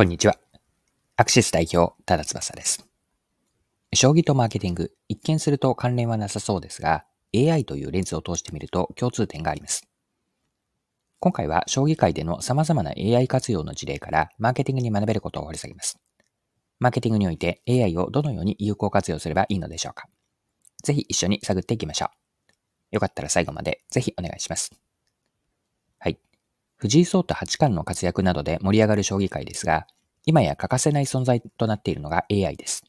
こんにちは。アクシス代表、ただ翼です。将棋とマーケティング、一見すると関連はなさそうですが、AI というレンズを通してみると共通点があります。今回は将棋界での様々な AI 活用の事例からマーケティングに学べることを掘り下げます。マーケティングにおいて AI をどのように有効活用すればいいのでしょうか。ぜひ一緒に探っていきましょう。よかったら最後までぜひお願いします。はい藤井聡太八冠の活躍などで盛り上がる将棋界ですが、今や欠かせない存在となっているのが AI です。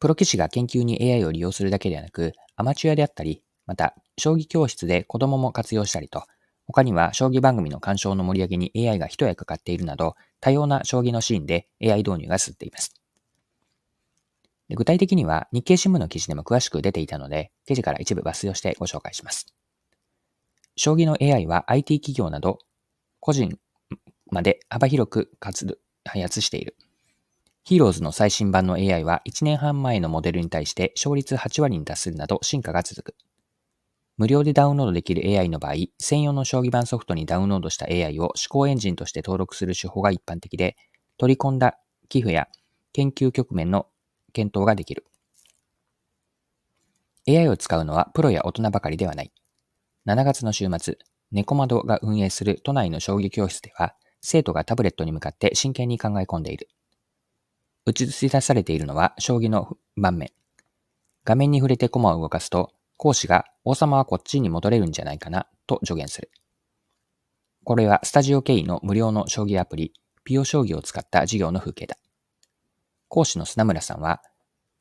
プロ棋士が研究に AI を利用するだけではなく、アマチュアであったり、また、将棋教室で子供も活用したりと、他には将棋番組の鑑賞の盛り上げに AI が一役買っているなど、多様な将棋のシーンで AI 導入が進んでいます。具体的には日経新聞の記事でも詳しく出ていたので、記事から一部抜粋をしてご紹介します。将棋の AI は IT 企業など個人まで幅広く活動開発している。ヒーローズの最新版の AI は1年半前のモデルに対して勝率8割に達するなど進化が続く。無料でダウンロードできる AI の場合、専用の将棋盤ソフトにダウンロードした AI を思考エンジンとして登録する手法が一般的で、取り込んだ寄付や研究局面の検討ができる。AI を使うのはプロや大人ばかりではない。7月の週末、猫窓が運営する都内の将棋教室では、生徒がタブレットに向かって真剣に考え込んでいる。映し出されているのは将棋の盤面。画面に触れて駒を動かすと、講師が王様はこっちに戻れるんじゃないかなと助言する。これはスタジオ経緯の無料の将棋アプリ、ピオ将棋を使った授業の風景だ。講師の砂村さんは、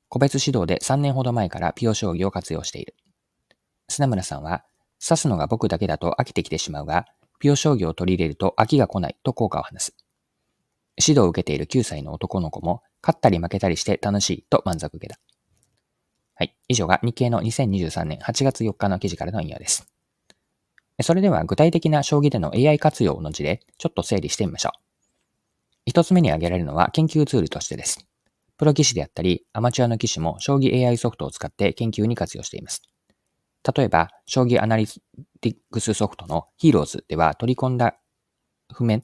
個別指導で3年ほど前からピオ将棋を活用している。砂村さんは、指すのが僕だけだと飽きてきてしまうが、ピオ将棋を取り入れると飽きが来ないと効果を話す。指導を受けている9歳の男の子も、勝ったり負けたりして楽しいと満足げだ。はい。以上が日経の2023年8月4日の記事からの引用です。それでは具体的な将棋での AI 活用の事例、ちょっと整理してみましょう。一つ目に挙げられるのは研究ツールとしてです。プロ棋士であったり、アマチュアの棋士も将棋 AI ソフトを使って研究に活用しています。例えば、将棋アナリティクスソフトのヒーローズでは取り込んだ譜面、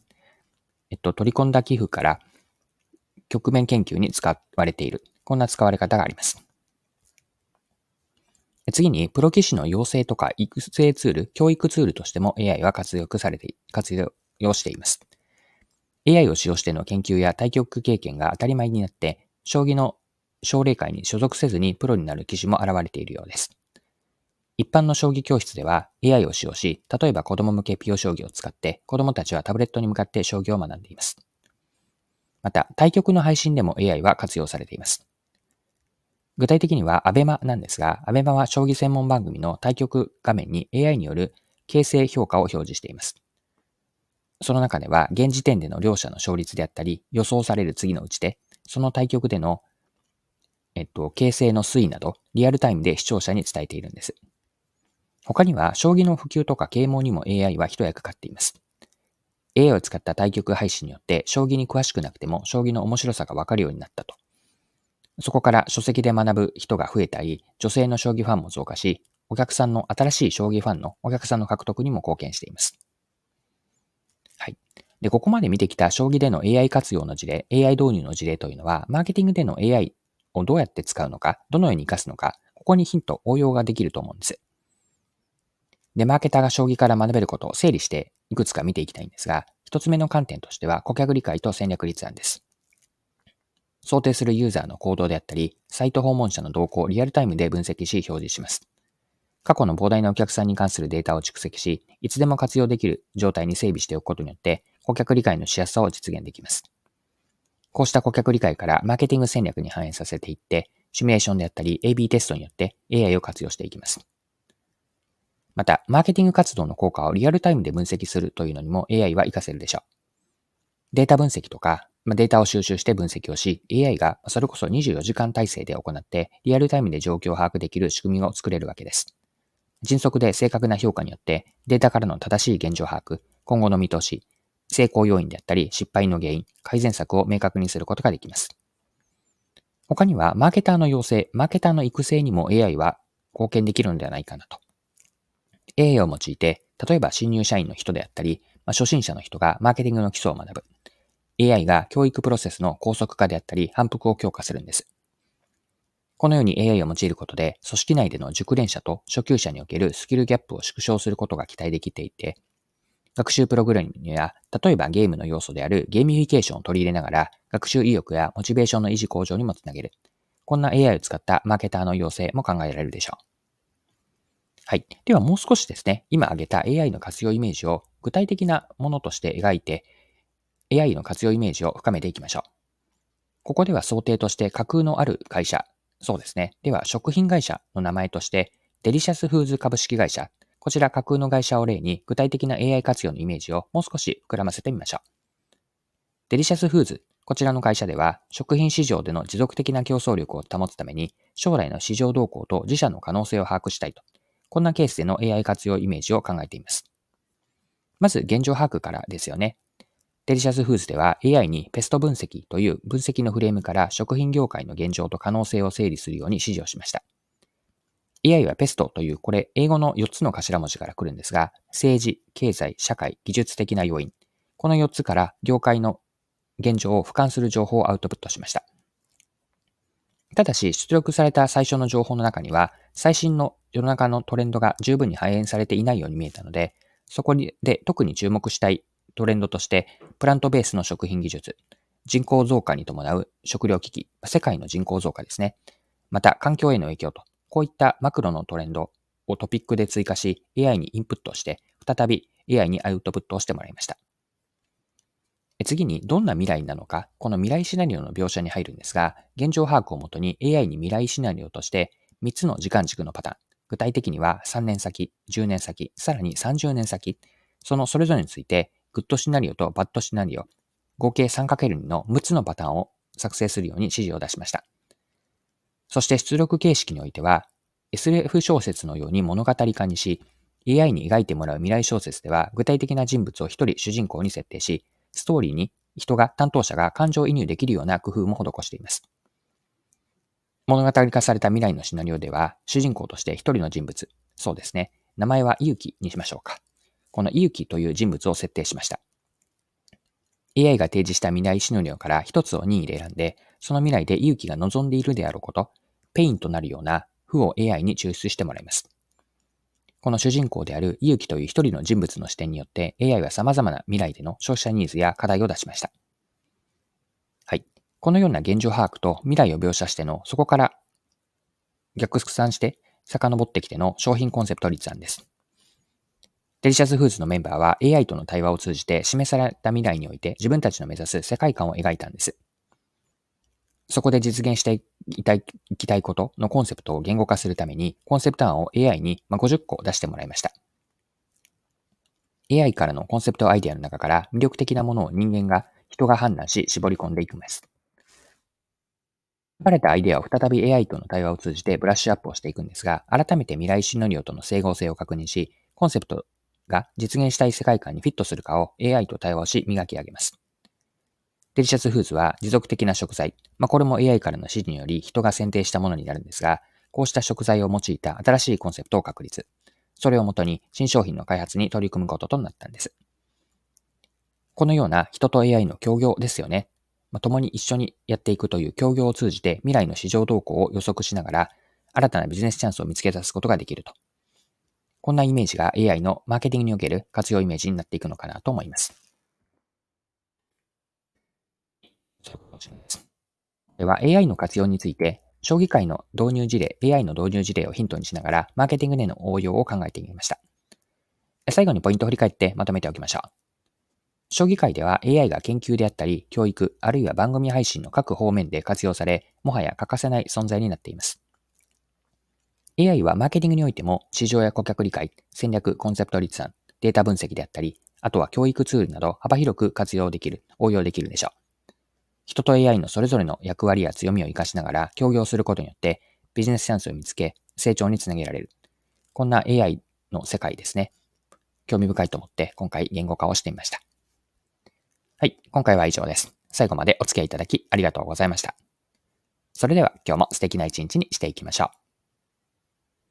えっと、取り込んだ寄付から局面研究に使われている。こんな使われ方があります。次に、プロ棋士の養成とか育成ツール、教育ツールとしても AI は活用されて、活用しています。AI を使用しての研究や対局経験が当たり前になって、将棋の奨励会に所属せずにプロになる棋士も現れているようです。一般の将棋教室では AI を使用し、例えば子供向けピオ将棋を使って子供たちはタブレットに向かって将棋を学んでいます。また、対局の配信でも AI は活用されています。具体的には ABEMA なんですが、ABEMA は将棋専門番組の対局画面に AI による形成評価を表示しています。その中では、現時点での両者の勝率であったり、予想される次の打ち手、その対局での、えっと、形成の推移など、リアルタイムで視聴者に伝えているんです。他には、将棋の普及とか啓蒙にも AI は一役買っています。AI を使った対局配信によって、将棋に詳しくなくても、将棋の面白さがわかるようになったと。そこから書籍で学ぶ人が増えたり、女性の将棋ファンも増加し、お客さんの新しい将棋ファンのお客さんの獲得にも貢献しています。はい。で、ここまで見てきた将棋での AI 活用の事例、AI 導入の事例というのは、マーケティングでの AI をどうやって使うのか、どのように活かすのか、ここにヒント、応用ができると思うんです。で、マーケターが将棋から学べることを整理していくつか見ていきたいんですが、一つ目の観点としては顧客理解と戦略立案です。想定するユーザーの行動であったり、サイト訪問者の動向をリアルタイムで分析し表示します。過去の膨大なお客さんに関するデータを蓄積し、いつでも活用できる状態に整備しておくことによって、顧客理解のしやすさを実現できます。こうした顧客理解からマーケティング戦略に反映させていって、シミュレーションであったり AB テストによって AI を活用していきます。また、マーケティング活動の効果をリアルタイムで分析するというのにも AI は活かせるでしょう。データ分析とか、データを収集して分析をし、AI がそれこそ24時間体制で行って、リアルタイムで状況を把握できる仕組みを作れるわけです。迅速で正確な評価によって、データからの正しい現状把握、今後の見通し、成功要因であったり、失敗の原因、改善策を明確にすることができます。他には、マーケターの養成、マーケターの育成にも AI は貢献できるのではないかなと AI を用いて、例えば新入社員の人であったり、まあ、初心者の人がマーケティングの基礎を学ぶ。AI が教育プロセスの高速化であったり反復を強化するんです。このように AI を用いることで、組織内での熟練者と初級者におけるスキルギャップを縮小することが期待できていて、学習プログラミングや、例えばゲームの要素であるゲーミフィケーションを取り入れながら、学習意欲やモチベーションの維持向上にもつなげる。こんな AI を使ったマーケターの養成も考えられるでしょう。はい。ではもう少しですね、今挙げた AI の活用イメージを具体的なものとして描いて、AI の活用イメージを深めていきましょう。ここでは想定として架空のある会社、そうですね。では食品会社の名前として、デリシャスフーズ株式会社、こちら架空の会社を例に具体的な AI 活用のイメージをもう少し膨らませてみましょう。デリシャスフーズ、こちらの会社では食品市場での持続的な競争力を保つために将来の市場動向と自社の可能性を把握したいと、こんなケースでの AI 活用イメージを考えています。まず現状把握からですよね。デリシャスフーズでは AI にペスト分析という分析のフレームから食品業界の現状と可能性を整理するように指示をしました。AI はペストというこれ英語の4つの頭文字から来るんですが、政治、経済、社会、技術的な要因。この4つから業界の現状を俯瞰する情報をアウトプットしました。ただし、出力された最初の情報の中には、最新の世の中のトレンドが十分に反映されていないように見えたので、そこで特に注目したいトレンドとして、プラントベースの食品技術、人口増加に伴う食料危機、世界の人口増加ですね。また、環境への影響と、こういったマクロのトレンドをトピックで追加し、AI にインプットして、再び AI にアウトプットをしてもらいました。次に、どんな未来なのか、この未来シナリオの描写に入るんですが、現状把握をもとに AI に未来シナリオとして3つの時間軸のパターン、具体的には3年先、10年先、さらに30年先、そのそれぞれについてグッドシナリオとバッドシナリオ、合計 3×2 の6つのパターンを作成するように指示を出しました。そして出力形式においては、SF 小説のように物語化にし、AI に描いてもらう未来小説では、具体的な人物を一人主人公に設定し、ストーリーに人が、担当者が感情移入できるような工夫も施しています。物語化された未来のシナリオでは、主人公として一人の人物、そうですね、名前はユウキにしましょうか。このユウキという人物を設定しました。AI が提示した未来シナリオから一つを任意で選んで、その未来でユウキが望んでいるであろうこと、ペインとなるような負を AI に抽出してもらいます。この主人公であるユウキという一人の人物の視点によって AI は様々な未来での消費者ニーズや課題を出しました。はい。このような現状把握と未来を描写しての、そこから逆算して遡ってきての商品コンセプト立案です。デリシャスフーズのメンバーは AI との対話を通じて示された未来において自分たちの目指す世界観を描いたんです。そこで実現していたいきたいことのコンセプトを言語化するために、コンセプト案を AI に50個出してもらいました。AI からのコンセプトアイデアの中から魅力的なものを人間が、人が判断し絞り込んでいきます。書かれたアイデアを再び AI との対話を通じてブラッシュアップをしていくんですが、改めて未来シナリオとの整合性を確認し、コンセプトが実現したい世界観にフィットするかを AI と対話し磨き上げます。デリシャスフーズは持続的な食材。まあ、これも AI からの指示により人が選定したものになるんですが、こうした食材を用いた新しいコンセプトを確立。それをもとに新商品の開発に取り組むこととなったんです。このような人と AI の協業ですよね。まあ、共に一緒にやっていくという協業を通じて未来の市場動向を予測しながら、新たなビジネスチャンスを見つけ出すことができると。こんなイメージが AI のマーケティングにおける活用イメージになっていくのかなと思いますす。では AI の活用について、将棋界の導入事例、AI の導入事例をヒントにしながら、マーケティングでの応用を考えてみました。最後にポイントを振り返ってまとめておきましょう。将棋界では AI が研究であったり、教育、あるいは番組配信の各方面で活用され、もはや欠かせない存在になっています。AI はマーケティングにおいても市場や顧客理解、戦略、コンセプト立案、データ分析であったり、あとは教育ツールなど幅広く活用できる、応用できるでしょう。人と AI のそれぞれの役割や強みを活かしながら協業することによってビジネスチャンスを見つけ成長につなげられる。こんな AI の世界ですね。興味深いと思って今回言語化をしてみました。はい、今回は以上です。最後までお付き合いいただきありがとうございました。それでは今日も素敵な一日にしていきましょう。